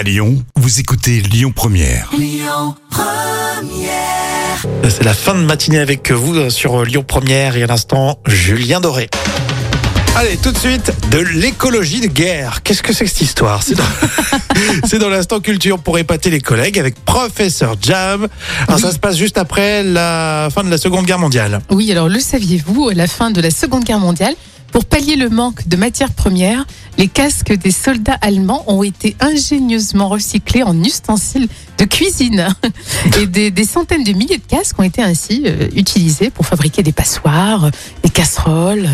À Lyon, vous écoutez Lyon Première. C'est la fin de matinée avec vous sur Lyon Première et à l'instant, Julien Doré. Allez, tout de suite, de l'écologie de guerre. Qu'est-ce que c'est que cette histoire? C'est dans, c'est dans l'instant culture pour épater les collègues avec Professeur Jam. Alors, ça se passe juste après la fin de la Seconde Guerre mondiale. Oui, alors le saviez-vous, à la fin de la Seconde Guerre mondiale, pour pallier le manque de matières premières, les casques des soldats allemands ont été ingénieusement recyclés en ustensiles de cuisine. Et des, des centaines de milliers de casques ont été ainsi euh, utilisés pour fabriquer des passoires, des casseroles.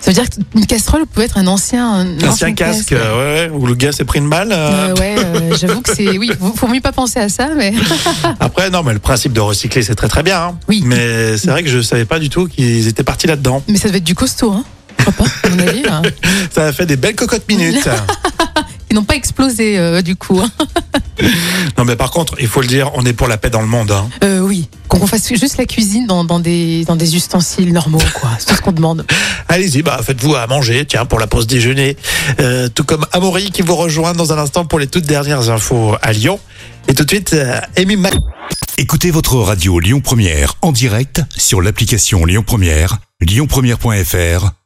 Ça veut dire qu'une casserole pouvait être un ancien, un Ancien casque, euh, ouais, où le gars s'est pris une balle. euh. Euh, ouais, euh, j'avoue que c'est. Oui, faut faut mieux pas penser à ça, mais. Après, non, mais le principe de recycler, c'est très très bien. hein. Oui. Mais c'est vrai que je savais pas du tout qu'ils étaient partis là-dedans. Mais ça devait être du costaud, hein. Je crois pas. Hein. Ça a fait des belles cocottes minutes. Ils n'ont pas explosé, euh, du coup. hein. non, mais par contre, il faut le dire, on est pour la paix dans le monde. hein. Euh, oui, qu'on fasse juste la cuisine dans, dans des, dans des ustensiles normaux, quoi. C'est tout ce qu'on demande. Allez-y, bah, faites-vous à manger, tiens, pour la pause déjeuner. Euh, tout comme Amaury qui vous rejoint dans un instant pour les toutes dernières infos à Lyon. Et tout de suite, euh, Amy Mac. Écoutez votre radio Lyon Première en direct sur l'application Lyon Première, lyonpremière.fr